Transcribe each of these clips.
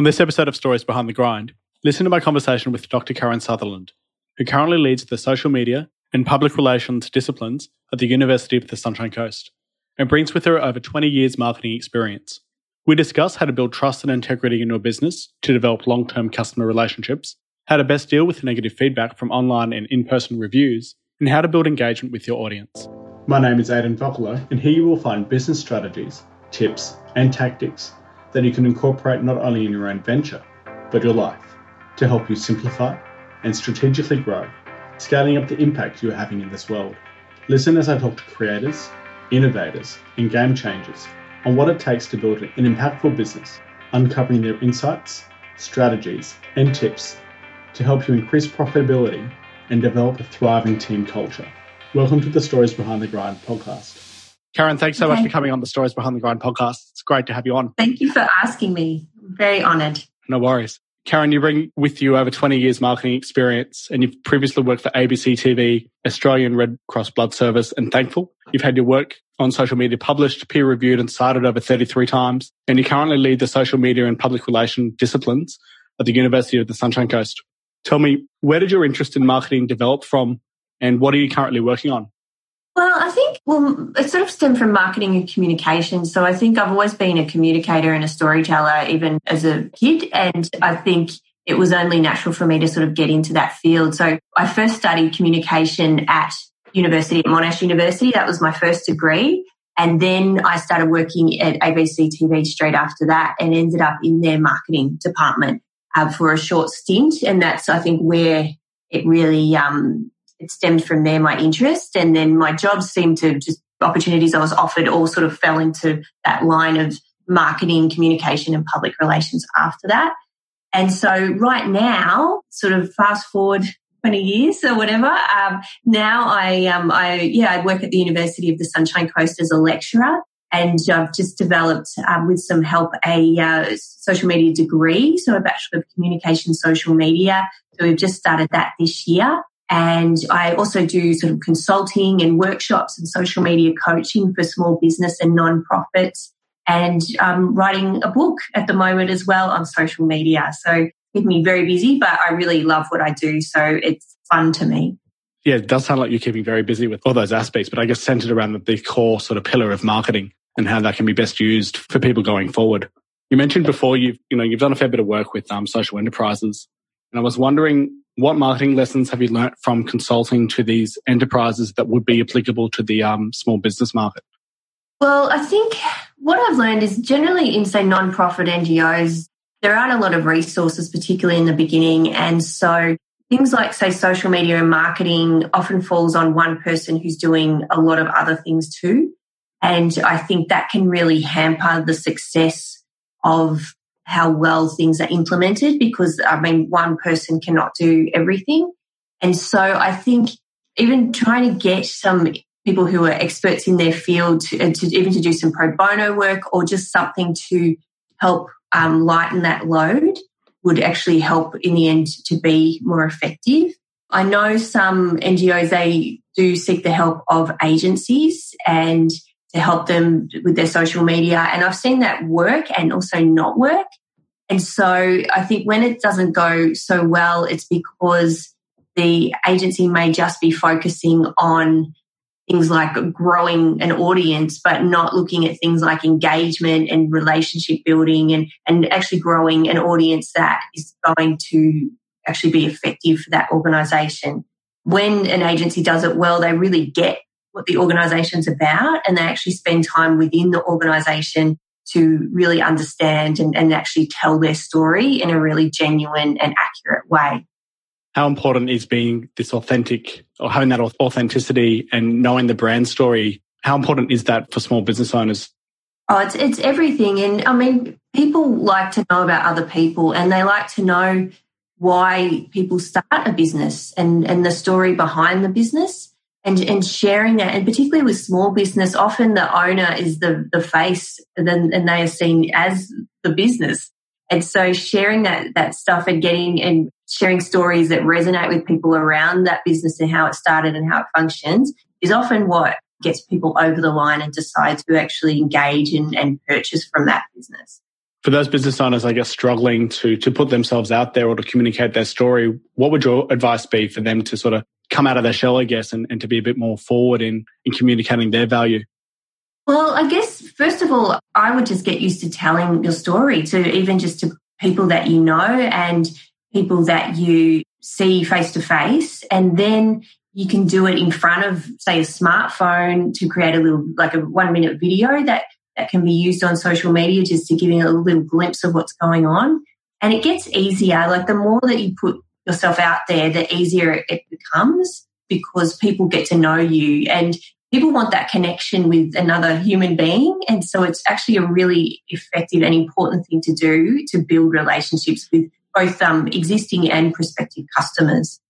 On this episode of Stories Behind the Grind, listen to my conversation with Dr. Karen Sutherland, who currently leads the social media and public relations disciplines at the University of the Sunshine Coast and brings with her over 20 years marketing experience. We discuss how to build trust and integrity in your business to develop long term customer relationships, how to best deal with negative feedback from online and in person reviews, and how to build engagement with your audience. My name is Aidan Vocalo, and here you will find business strategies, tips, and tactics that you can incorporate not only in your own venture, but your life to help you simplify and strategically grow, scaling up the impact you are having in this world. Listen as I talk to creators, innovators, and game changers on what it takes to build an impactful business, uncovering their insights, strategies, and tips to help you increase profitability and develop a thriving team culture. Welcome to the Stories Behind the Grind podcast. Karen, thanks so much for coming on the Stories Behind the Grind podcast. It's great to have you on. Thank you for asking me. I'm very honored. No worries. Karen, you bring with you over 20 years marketing experience and you've previously worked for ABC TV, Australian Red Cross Blood Service and Thankful. You've had your work on social media published, peer reviewed and cited over 33 times. And you currently lead the social media and public relation disciplines at the University of the Sunshine Coast. Tell me, where did your interest in marketing develop from and what are you currently working on? Well, I think, well, it sort of stemmed from marketing and communication. So I think I've always been a communicator and a storyteller, even as a kid. And I think it was only natural for me to sort of get into that field. So I first studied communication at university, at Monash University. That was my first degree. And then I started working at ABC TV straight after that and ended up in their marketing department uh, for a short stint. And that's, I think, where it really um, it stemmed from there, my interest. And then my jobs seemed to just opportunities I was offered all sort of fell into that line of marketing, communication, and public relations after that. And so right now, sort of fast forward 20 years or whatever, um, now I, um, I, yeah, I work at the University of the Sunshine Coast as a lecturer. And I've just developed, um, with some help, a uh, social media degree, so a Bachelor of Communication Social Media. So we've just started that this year. And I also do sort of consulting and workshops and social media coaching for small business and non-profits and writing a book at the moment as well on social media. So keep me very busy, but I really love what I do. So it's fun to me. Yeah, it does sound like you're keeping very busy with all those aspects, but I guess centered around the, the core sort of pillar of marketing and how that can be best used for people going forward. You mentioned before you've, you know, you've done a fair bit of work with um, social enterprises. And I was wondering what marketing lessons have you learnt from consulting to these enterprises that would be applicable to the um, small business market? Well, I think what I've learned is generally in, say, non-profit NGOs, there aren't a lot of resources, particularly in the beginning. And so things like, say, social media and marketing often falls on one person who's doing a lot of other things too. And I think that can really hamper the success of how well things are implemented because I mean, one person cannot do everything. And so I think even trying to get some people who are experts in their field to, to even to do some pro bono work or just something to help um, lighten that load would actually help in the end to be more effective. I know some NGOs, they do seek the help of agencies and to help them with their social media. And I've seen that work and also not work. And so I think when it doesn't go so well, it's because the agency may just be focusing on things like growing an audience, but not looking at things like engagement and relationship building and, and actually growing an audience that is going to actually be effective for that organization. When an agency does it well, they really get what the organization's about and they actually spend time within the organization to really understand and, and actually tell their story in a really genuine and accurate way. How important is being this authentic or having that authenticity and knowing the brand story? How important is that for small business owners? Oh, it's it's everything. And I mean, people like to know about other people and they like to know why people start a business and, and the story behind the business and, and sharing that, and particularly with small business, often the owner is the, the face and, then, and they are seen as the business. And so sharing that, that stuff and getting and sharing stories that resonate with people around that business and how it started and how it functions is often what gets people over the line and decide to actually engage and, and purchase from that business. For those business owners, I guess, struggling to, to put themselves out there or to communicate their story, what would your advice be for them to sort of come out of their shell, I guess, and, and to be a bit more forward in, in communicating their value? Well, I guess, first of all, I would just get used to telling your story to even just to people that you know and people that you see face to face. And then you can do it in front of, say, a smartphone to create a little, like a one minute video that, that can be used on social media just to give you a little glimpse of what's going on. And it gets easier. Like the more that you put yourself out there, the easier it becomes because people get to know you and people want that connection with another human being. And so it's actually a really effective and important thing to do to build relationships with both um, existing and prospective customers.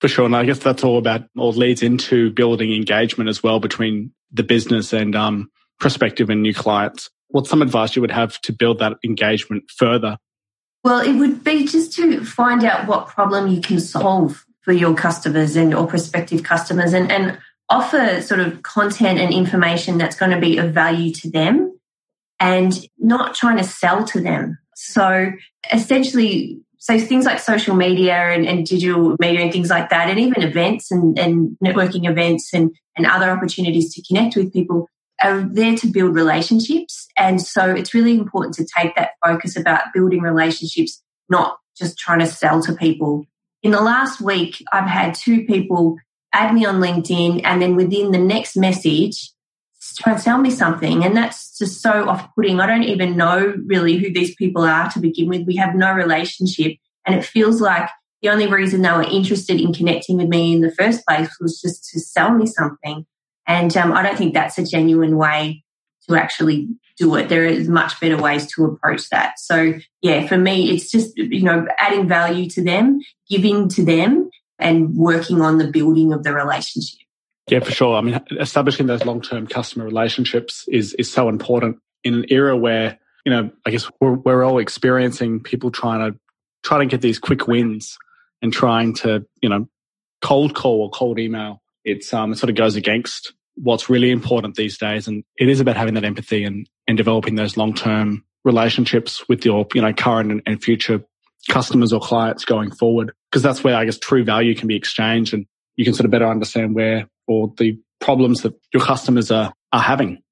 For sure. And I guess that's all about or leads into building engagement as well between the business and um, prospective and new clients. What's some advice you would have to build that engagement further? Well, it would be just to find out what problem you can solve for your customers and or prospective customers and, and offer sort of content and information that's going to be of value to them and not trying to sell to them. So essentially, so things like social media and, and, digital media and things like that, and even events and, and networking events and, and other opportunities to connect with people are there to build relationships. And so it's really important to take that focus about building relationships, not just trying to sell to people. In the last week, I've had two people add me on LinkedIn, and then within the next message, try and sell me something. And that's just so off putting. I don't even know really who these people are to begin with. We have no relationship. And it feels like the only reason they were interested in connecting with me in the first place was just to sell me something. And um, I don't think that's a genuine way to actually do it. There is much better ways to approach that. So yeah, for me, it's just, you know, adding value to them, giving to them and working on the building of the relationship. Yeah, for sure. I mean, establishing those long-term customer relationships is is so important in an era where you know, I guess we're we're all experiencing people trying to trying to get these quick wins and trying to you know cold call or cold email. It's um it sort of goes against what's really important these days, and it is about having that empathy and and developing those long-term relationships with your you know current and, and future customers or clients going forward because that's where I guess true value can be exchanged and you can sort of better understand where or the problems that your customers are, are having.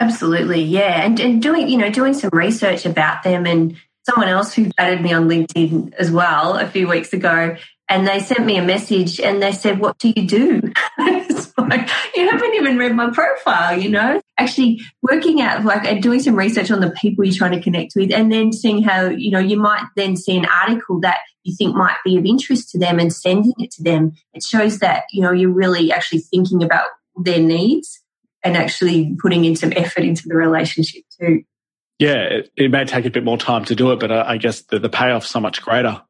Absolutely, yeah. And, and doing, you know, doing some research about them and someone else who added me on LinkedIn as well a few weeks ago and they sent me a message and they said, What do you do? like, you haven't even read my profile, you know? Actually working out like and doing some research on the people you're trying to connect with and then seeing how, you know, you might then see an article that you think might be of interest to them and sending it to them. It shows that, you know, you're really actually thinking about their needs and actually putting in some effort into the relationship too. Yeah, it, it may take a bit more time to do it, but I, I guess the, the payoff's so much greater.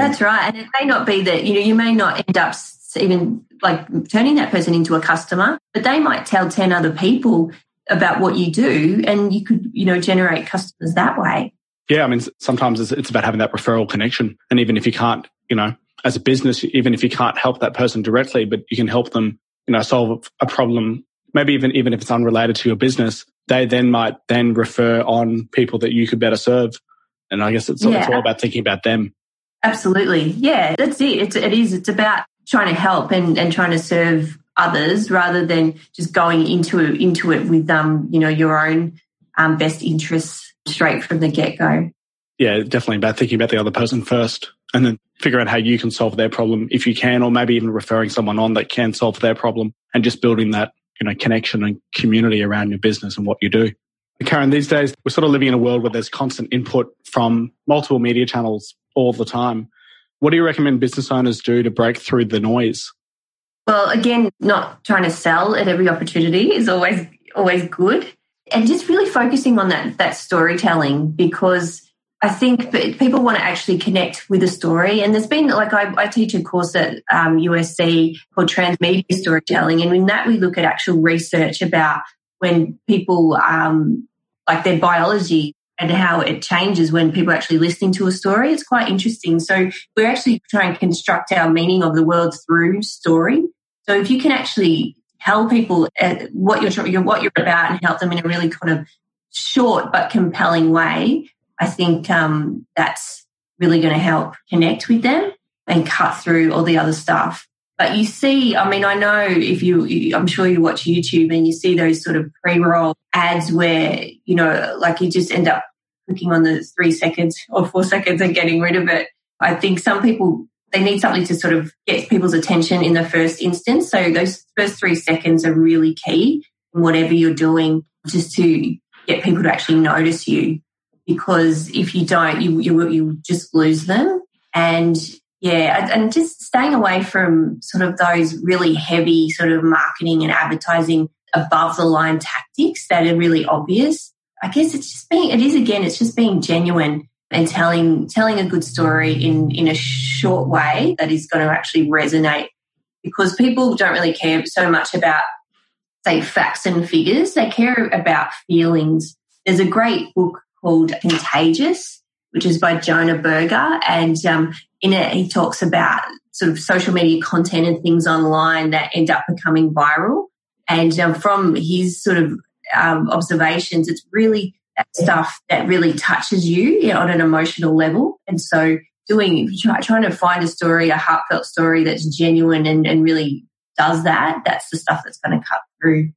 That's mm. right. And it may not be that, you know, you may not end up even like turning that person into a customer, but they might tell 10 other people about what you do and you could, you know, generate customers that way. Yeah. I mean, sometimes it's about having that referral connection. And even if you can't, you know, as a business, even if you can't help that person directly, but you can help them, you know, solve a problem, maybe even, even if it's unrelated to your business, they then might then refer on people that you could better serve. And I guess it's, yeah. it's all about thinking about them. Absolutely. Yeah, that's it. It's, it is. It's about trying to help and, and trying to serve others rather than just going into it, into it with, um, you know, your own um, best interests straight from the get go. Yeah, definitely about thinking about the other person first and then figure out how you can solve their problem if you can, or maybe even referring someone on that can solve their problem and just building that, you know, connection and community around your business and what you do. Karen, these days we're sort of living in a world where there's constant input from multiple media channels all the time. What do you recommend business owners do to break through the noise? Well, again, not trying to sell at every opportunity is always always good, and just really focusing on that that storytelling because I think people want to actually connect with a story. And there's been like I, I teach a course at um, USC called Transmedia Storytelling, and in that we look at actual research about when people um, like their biology and how it changes when people are actually listening to a story. It's quite interesting. So we're actually trying to construct our meaning of the world through story. So if you can actually tell people uh, what you're what you're about and help them in a really kind of short but compelling way, I think um, that's really going to help connect with them and cut through all the other stuff. But you see, I mean, I know if you, I'm sure you watch YouTube and you see those sort of pre roll ads where, you know, like you just end up clicking on the three seconds or four seconds and getting rid of it. I think some people, they need something to sort of get people's attention in the first instance. So those first three seconds are really key in whatever you're doing just to get people to actually notice you. Because if you don't, you, you, you just lose them. And yeah, and just staying away from sort of those really heavy sort of marketing and advertising above the line tactics that are really obvious. I guess it's just being, it is again, it's just being genuine and telling, telling a good story in, in a short way that is going to actually resonate because people don't really care so much about, say, facts and figures. They care about feelings. There's a great book called Contagious, which is by Jonah Berger. And um, in it, he talks about sort of social media content and things online that end up becoming viral. And um, from his sort of um, observations, it's really that stuff that really touches you, you know, on an emotional level. And so, doing try, trying to find a story, a heartfelt story that's genuine and, and really does that, that's the stuff that's going to cut through.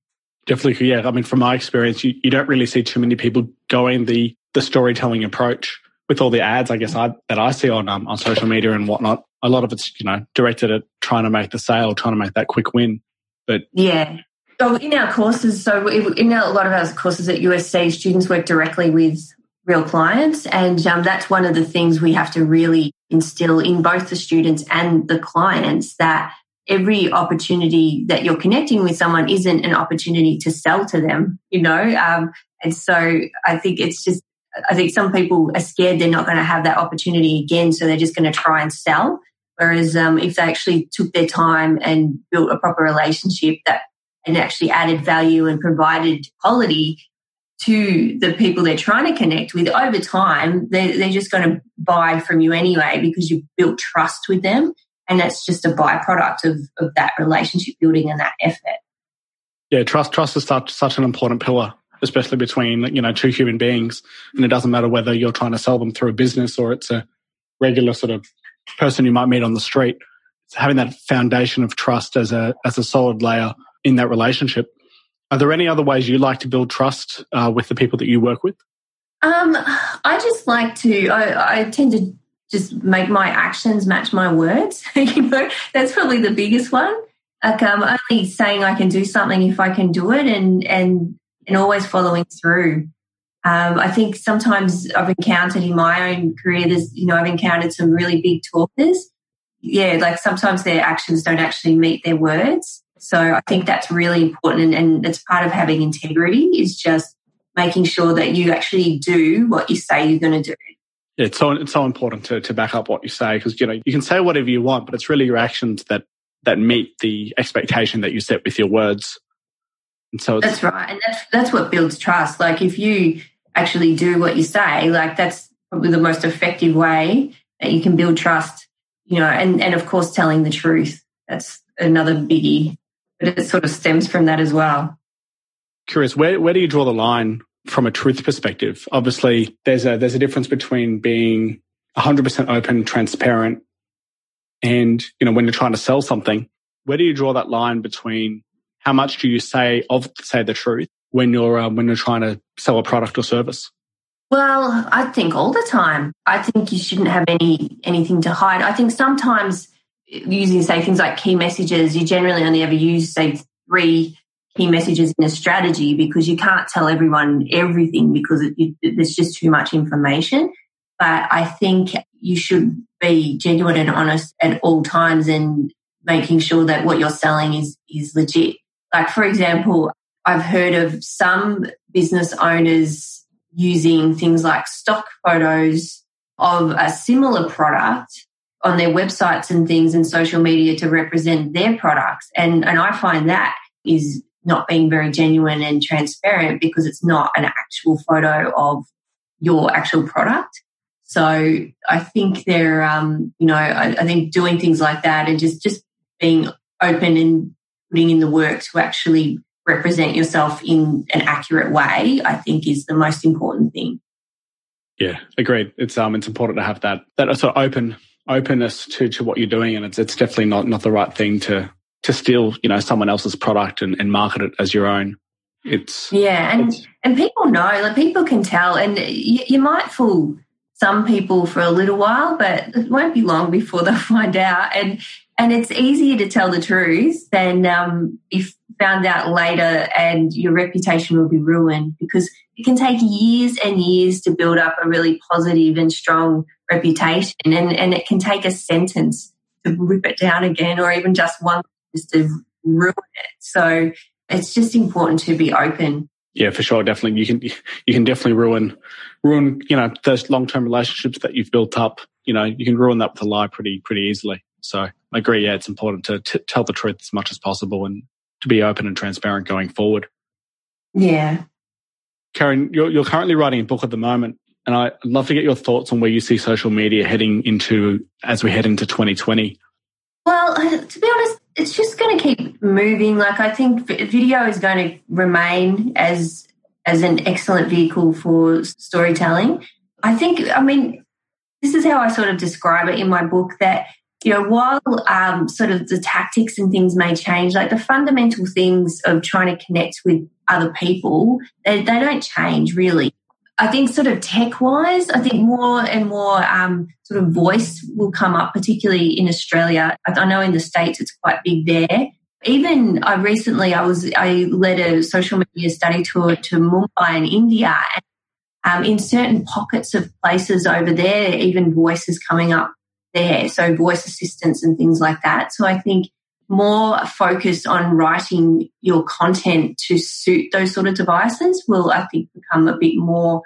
Definitely, yeah. I mean, from my experience, you, you don't really see too many people going the the storytelling approach with all the ads, I guess I, that I see on um, on social media and whatnot, a lot of it's you know directed at trying to make the sale, trying to make that quick win. But yeah, so in our courses, so in a lot of our courses at USC, students work directly with real clients, and um, that's one of the things we have to really instill in both the students and the clients that every opportunity that you're connecting with someone isn't an opportunity to sell to them, you know. Um, and so I think it's just I think some people are scared they're not going to have that opportunity again, so they're just going to try and sell. Whereas um, if they actually took their time and built a proper relationship that and actually added value and provided quality to the people they're trying to connect with over time, they're, they're just going to buy from you anyway because you've built trust with them. And that's just a byproduct of, of that relationship building and that effort. Yeah, trust trust is such such an important pillar especially between you know two human beings and it doesn't matter whether you're trying to sell them through a business or it's a regular sort of person you might meet on the street it's having that foundation of trust as a as a solid layer in that relationship are there any other ways you like to build trust uh, with the people that you work with um, i just like to I, I tend to just make my actions match my words you know that's probably the biggest one like i'm only saying i can do something if i can do it and and and always following through. Um, I think sometimes I've encountered in my own career, there's, you know, I've encountered some really big talkers. Yeah, like sometimes their actions don't actually meet their words. So I think that's really important. And, that's part of having integrity is just making sure that you actually do what you say you're going to do. Yeah, it's so it's so important to to back up what you say because you know you can say whatever you want, but it's really your actions that that meet the expectation that you set with your words. And so that's right, and that's that's what builds trust. Like if you actually do what you say, like that's probably the most effective way that you can build trust. You know, and and of course telling the truth. That's another biggie, but it sort of stems from that as well. Curious, where where do you draw the line from a truth perspective? Obviously, there's a there's a difference between being 100% open, transparent, and you know when you're trying to sell something. Where do you draw that line between how much do you say of say the truth when you're um, when you're trying to sell a product or service? Well, I think all the time. I think you shouldn't have any anything to hide. I think sometimes using say things like key messages, you generally only ever use say three key messages in a strategy because you can't tell everyone everything because it, it, there's just too much information. But I think you should be genuine and honest at all times and making sure that what you're selling is is legit. Like, for example, I've heard of some business owners using things like stock photos of a similar product on their websites and things and social media to represent their products. And, and I find that is not being very genuine and transparent because it's not an actual photo of your actual product. So I think they're, um, you know, I, I think doing things like that and just, just being open and putting in the work to actually represent yourself in an accurate way, I think is the most important thing. Yeah, agreed. It's um it's important to have that that sort of open openness to to what you're doing and it's it's definitely not not the right thing to to steal, you know, someone else's product and, and market it as your own. It's Yeah, and it's, and people know, like people can tell and you, you might fool some people for a little while, but it won't be long before they'll find out. And and it's easier to tell the truth than um, if found out later and your reputation will be ruined because it can take years and years to build up a really positive and strong reputation and, and it can take a sentence to rip it down again or even just one just to ruin it so it's just important to be open yeah for sure definitely you can you can definitely ruin ruin you know those long-term relationships that you've built up you know you can ruin that with a lie pretty pretty easily so I agree. Yeah, it's important to t- tell the truth as much as possible and to be open and transparent going forward. Yeah. Karen, you're, you're currently writing a book at the moment, and I'd love to get your thoughts on where you see social media heading into as we head into 2020. Well, to be honest, it's just going to keep moving. Like I think video is going to remain as as an excellent vehicle for storytelling. I think, I mean, this is how I sort of describe it in my book that you know, while um, sort of the tactics and things may change, like the fundamental things of trying to connect with other people, they, they don't change really. I think sort of tech wise, I think more and more um, sort of voice will come up, particularly in Australia. I know in the States it's quite big there. Even I recently, I was, I led a social media study tour to Mumbai in India. And um, in certain pockets of places over there, even voice is coming up there. So voice assistants and things like that. So I think more focus on writing your content to suit those sort of devices will, I think, become a bit more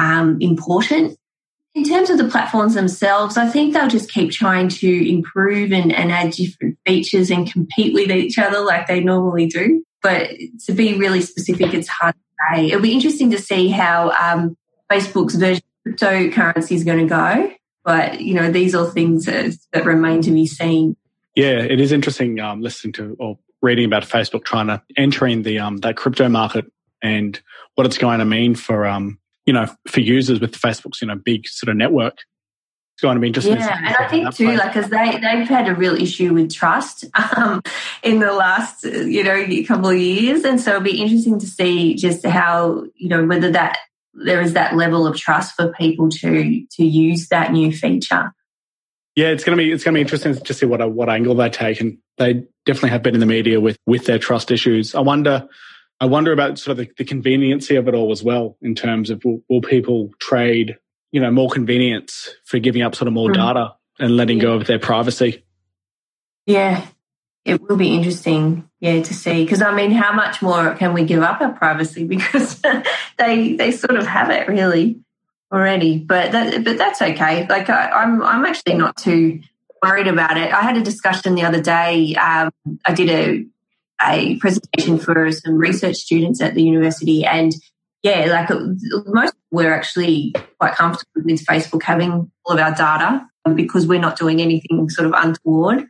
um, important. In terms of the platforms themselves, I think they'll just keep trying to improve and, and add different features and compete with each other like they normally do. But to be really specific, it's hard to say. It'll be interesting to see how um, Facebook's version of cryptocurrency is going to go. But, you know, these are things that, that remain to be seen. Yeah, it is interesting um, listening to or reading about Facebook trying to entering the um, that crypto market and what it's going to mean for um, you know for users with Facebook's you know big sort of network. It's going to be interesting. Yeah, and I think too, like because they they've had a real issue with trust um, in the last you know couple of years, and so it'll be interesting to see just how you know whether that there is that level of trust for people to to use that new feature. Yeah, it's going to be it's going to be interesting to see what what angle they take, and they definitely have been in the media with with their trust issues. I wonder, I wonder about sort of the, the conveniency of it all as well, in terms of will, will people trade, you know, more convenience for giving up sort of more mm. data and letting go of their privacy. Yeah, it will be interesting, yeah, to see. Because I mean, how much more can we give up our privacy? Because they they sort of have it really already. But that, but that's okay. Like I, I'm I'm actually not too worried about it. I had a discussion the other day. Um, I did a a presentation for some research students at the university, and yeah, like most we're actually quite comfortable with Facebook having all of our data because we're not doing anything sort of untoward.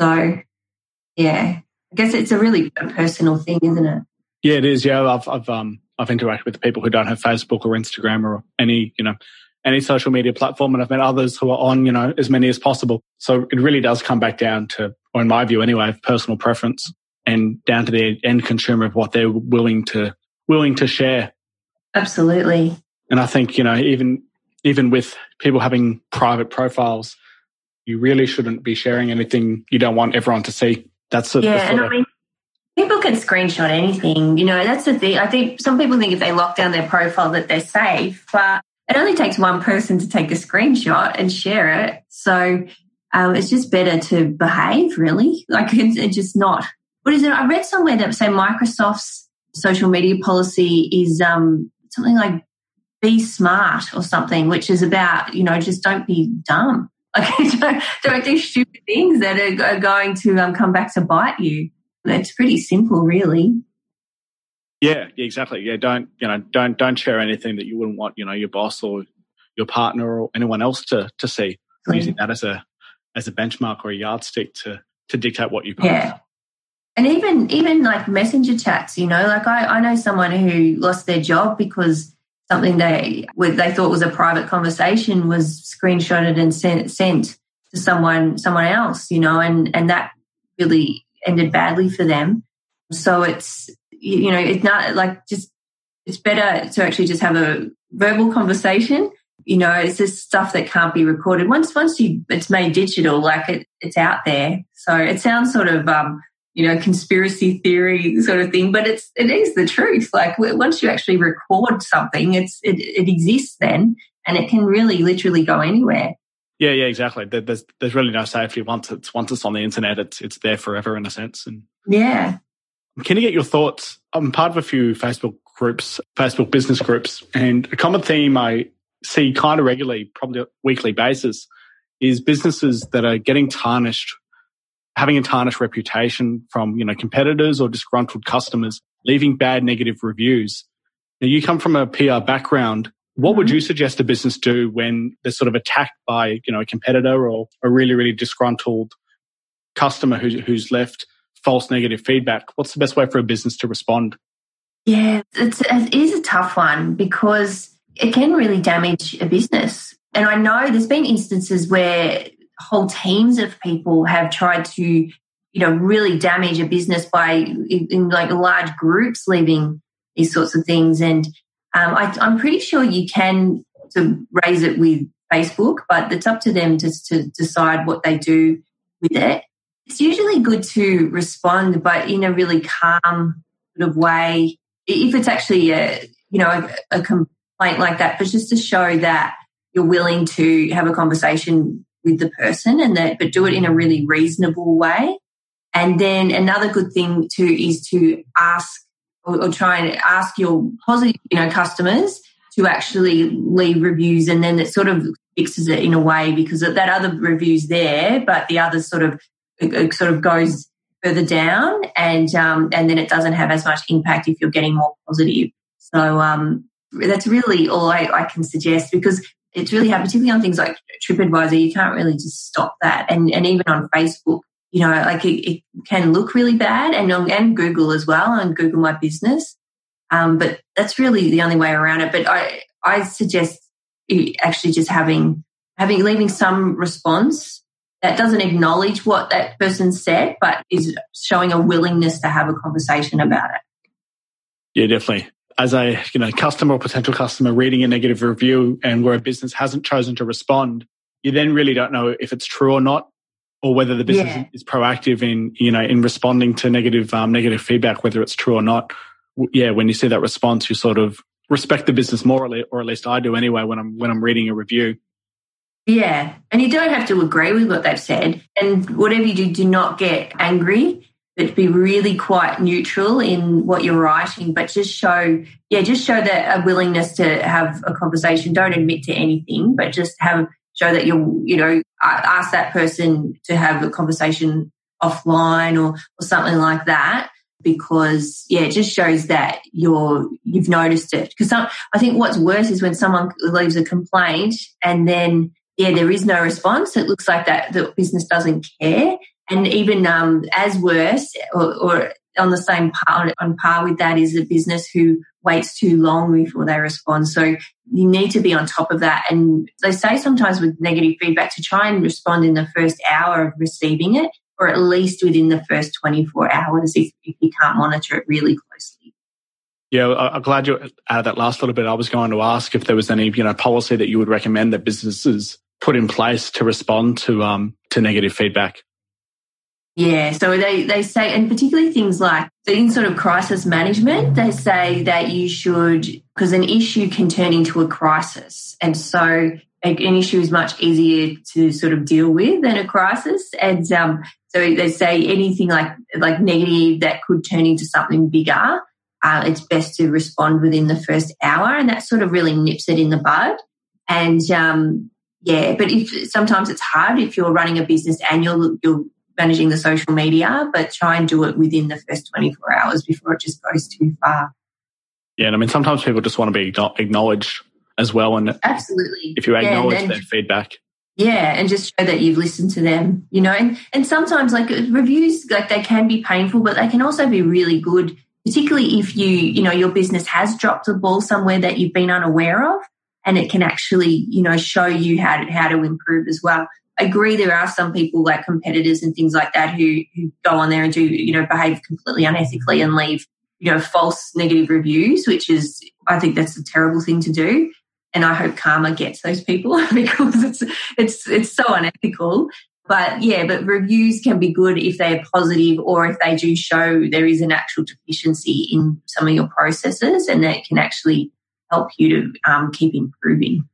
So yeah, I guess it's a really personal thing, isn't it? Yeah, it is. Yeah, I've I've um I've interacted with people who don't have Facebook or Instagram or any you know any social media platform, and I've met others who are on you know as many as possible. So it really does come back down to, or in my view anyway, personal preference and down to the end consumer of what they're willing to willing to share. Absolutely. And I think you know even even with people having private profiles, you really shouldn't be sharing anything you don't want everyone to see. That's a, yeah, and I mean, people can screenshot anything. You know, that's the thing. I think some people think if they lock down their profile that they're safe, but it only takes one person to take a screenshot and share it. So um, it's just better to behave, really. Like it's, it's just not. What is it? I read somewhere that say Microsoft's social media policy is um, something like be smart or something, which is about you know just don't be dumb. Like don't, don't do stupid things that are, going to um, come back to bite you. It's pretty simple, really. Yeah, exactly. Yeah, don't you know? Don't don't share anything that you wouldn't want you know your boss or your partner or anyone else to to see. Using that as a as a benchmark or a yardstick to to dictate what you post. Yeah. And even even like messenger chats, you know, like I, I know someone who lost their job because something they they thought was a private conversation was screenshotted and sent sent to someone someone else, you know, and and that really ended badly for them. So it's you know it's not like just it's better to actually just have a verbal conversation. You know, it's just stuff that can't be recorded. Once once you it's made digital, like it, it's out there. So it sounds sort of um, you know, conspiracy theory sort of thing, but it's it is the truth. Like once you actually record something, it's it, it exists then, and it can really literally go anywhere. Yeah, yeah, exactly. There's there's really no safety once it's once it's on the internet. It's it's there forever in a sense. And yeah, can you get your thoughts? I'm part of a few Facebook groups, Facebook business groups, and a common theme I see kind of regularly, probably a weekly basis, is businesses that are getting tarnished having a tarnished reputation from, you know, competitors or disgruntled customers, leaving bad negative reviews. Now you come from a PR background. What would mm-hmm. you suggest a business do when they're sort of attacked by, you know, a competitor or a really, really disgruntled customer who's, who's left false negative feedback? What's the best way for a business to respond? Yeah, it's, it is a tough one because it can really damage a business. And I know there's been instances where whole teams of people have tried to, you know, really damage a business by in, like large groups leaving these sorts of things. And um, I, am pretty sure you can to raise it with Facebook, but it's up to them to, to decide what they do with it. It's usually good to respond, but in a really calm sort of way. If it's actually a, you know, a, a complaint like that, but just to show that you're willing to have a conversation with the person and that, but do it in a really reasonable way. And then another good thing too is to ask or, or try and ask your positive, you know, customers to actually leave reviews and then it sort of fixes it in a way because that other review's there, but the other sort of, it, it sort of goes further down and, um, and then it doesn't have as much impact if you're getting more positive. So, um, that's really all I, I can suggest because it's really hard, particularly on things like TripAdvisor. You can't really just stop that, and and even on Facebook, you know, like it, it can look really bad, and and Google as well, and Google My Business. Um, but that's really the only way around it. But I I suggest actually just having having leaving some response that doesn't acknowledge what that person said, but is showing a willingness to have a conversation about it. Yeah, definitely as a you know customer or potential customer reading a negative review and where a business hasn't chosen to respond, you then really don't know if it's true or not, or whether the business yeah. is proactive in you know in responding to negative um, negative feedback, whether it's true or not. Yeah, when you see that response, you sort of respect the business more, or at least I do anyway when I'm when I'm reading a review. Yeah, and you don't have to agree with what they've said, and whatever you do, do not get angry but be really quite neutral in what you're writing, but just show, yeah, just show that a willingness to have a conversation. Don't admit to anything, but just have, show that you're, you know, ask that person to have a conversation offline or, or something like that. Because yeah, it just shows that you're you've noticed it. Because I think what's worse is when someone leaves a complaint and then yeah, there is no response. It looks like that the business doesn't care, and even um, as worse, or, or on the same par, on par with that is a business who waits too long before they respond. So you need to be on top of that. And they say sometimes with negative feedback to try and respond in the first hour of receiving it, or at least within the first 24 hours if, if you can't monitor it really closely. Yeah, I'm glad you added that last little bit. I was going to ask if there was any, you know, policy that you would recommend that businesses put in place to respond to um to negative feedback. Yeah, so they, they say, and particularly things like in sort of crisis management, they say that you should, because an issue can turn into a crisis. And so an issue is much easier to sort of deal with than a crisis. And um, so they say anything like, like negative that could turn into something bigger, uh, it's best to respond within the first hour. And that sort of really nips it in the bud. And um, yeah, but if sometimes it's hard if you're running a business and you're, you're managing the social media, but try and do it within the first 24 hours before it just goes too far. Yeah, and I mean, sometimes people just want to be acknowledged as well. And absolutely, if you acknowledge yeah, their feedback, Yeah, and just show that you've listened to them, you know. And and sometimes like uh, reviews, like they can be painful, but they can also be really good, particularly if you, you know, your business has dropped a ball somewhere that you've been unaware of, and it can actually, you know, show you how to, how to improve as well. I agree there are some people like competitors and things like that who who go on there and do, you know, behave completely unethically and leave, you know, false negative reviews, which is I think that's a terrible thing to do and I hope Karma gets those people because it's it's it's so unethical. But yeah, but reviews can be good if they're positive or if they do show there is an actual deficiency in some of your processes, and that can actually help you to um, keep improving.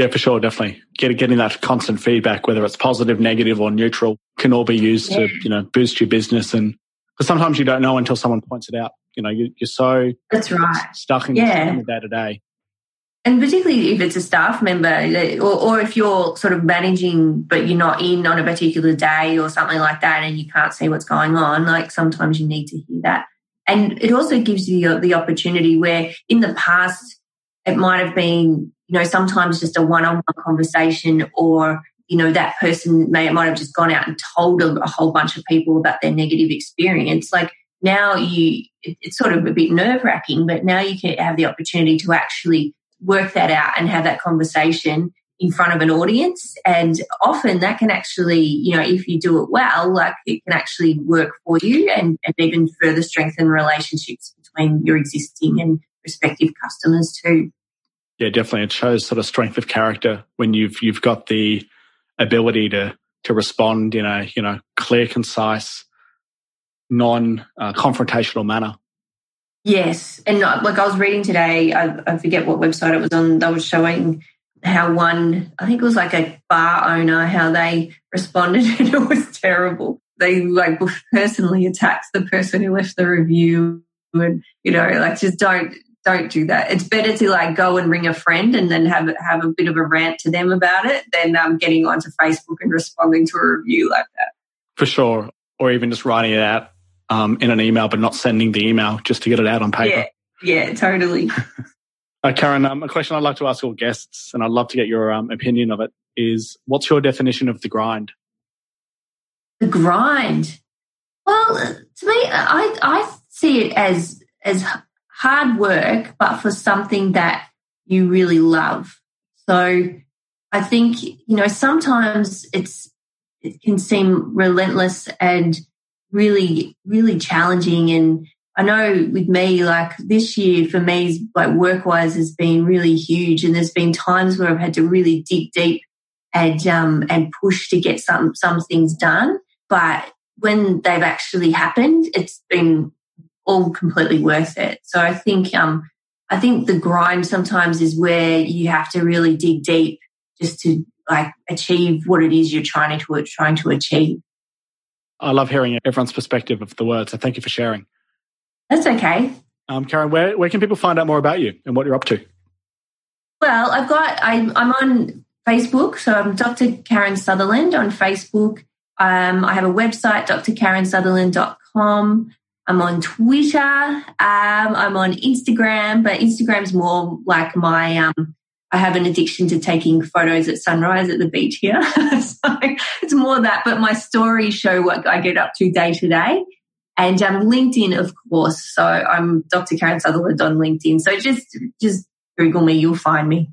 Yeah, for sure, definitely. Get, getting that constant feedback, whether it's positive, negative, or neutral, can all be used yeah. to you know boost your business. And because sometimes you don't know until someone points it out. You know, you, are so that's right stuck in yeah. the day to day and particularly if it's a staff member eh, or, or, if you're sort of managing but you're not in on a particular day or something like that and you can't see what's going on like sometimes you need to hear that and it also gives you the opportunity where in the past it might have been you know sometimes just a one-on-one conversation or you know that person may might have just gone out and told a, a whole bunch of people about their negative experience like now you it, it's sort of a bit nerve-wracking but now you can have the opportunity to actually work that out and have that conversation in front of an audience. And often that can actually, you know, if you do it well, like it can actually work for you and, and even further strengthen relationships between your existing and prospective customers too. Yeah, definitely. It shows sort of strength of character when you've you've got the ability to to respond in a you know clear, concise, non uh, confrontational manner. Yes, and like I was reading today, I, I forget what website it was on. They were showing how one, I think it was like a bar owner, how they responded, and it was terrible. They like personally attacked the person who left the review, and you know, like just don't don't do that. It's better to like go and ring a friend and then have have a bit of a rant to them about it than um, getting onto Facebook and responding to a review like that. For sure, or even just writing it out um, in an email, but not sending the email just to get it out on paper. Yeah, yeah totally. uh, Karen, um, a question I'd like to ask all guests, and I'd love to get your um, opinion of it, is what's your definition of the grind? The grind. Well, to me, I, I see it as as hard work, but for something that you really love. So I think you know sometimes it's it can seem relentless and really, really challenging. And I know with me, like this year for me, like work wise has been really huge. And there's been times where I've had to really dig deep and, um, and push to get some, some things done. But when they've actually happened, it's been all completely worth it. So I think, um, I think the grind sometimes is where you have to really dig deep just to like achieve what it is you're trying to trying to achieve. I love hearing everyone's perspective of the word. So thank you for sharing. That's okay. Um, Karen, where, where can people find out more about you and what you're up to? Well, I've got, I, I'm on Facebook. So I'm Dr. Karen Sutherland on Facebook. Um, I have a website, drkarensutherland.com. I'm on Twitter. Um, I'm on Instagram, but Instagram's more like my um, I have an addiction to taking photos at sunrise at the beach here. so it's more that, but my stories show what I get up to day to day. And um, LinkedIn, of course. So I'm Dr. Karen Sutherland on LinkedIn. So just just Google me, you'll find me.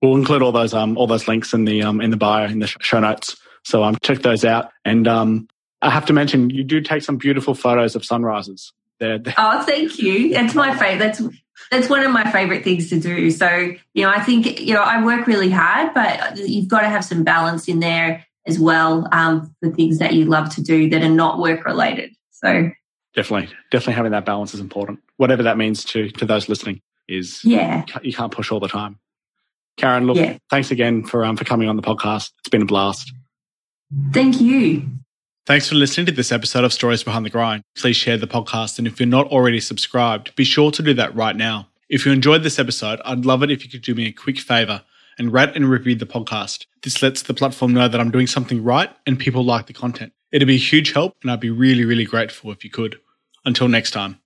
We'll include all those um all those links in the um in the bio in the show notes. So um check those out. And um I have to mention you do take some beautiful photos of sunrises. They're, they're... Oh, thank you. That's my favorite. That's that's one of my favorite things to do. So, you know, I think, you know, I work really hard, but you've got to have some balance in there as well um, for things that you love to do that are not work related. So, definitely, definitely having that balance is important. Whatever that means to to those listening is yeah, you can't push all the time. Karen, look, yeah. thanks again for um, for coming on the podcast. It's been a blast. Thank you. Thanks for listening to this episode of Stories Behind the Grind. Please share the podcast, and if you're not already subscribed, be sure to do that right now. If you enjoyed this episode, I'd love it if you could do me a quick favor and rate and review the podcast. This lets the platform know that I'm doing something right and people like the content. It'd be a huge help, and I'd be really, really grateful if you could. Until next time.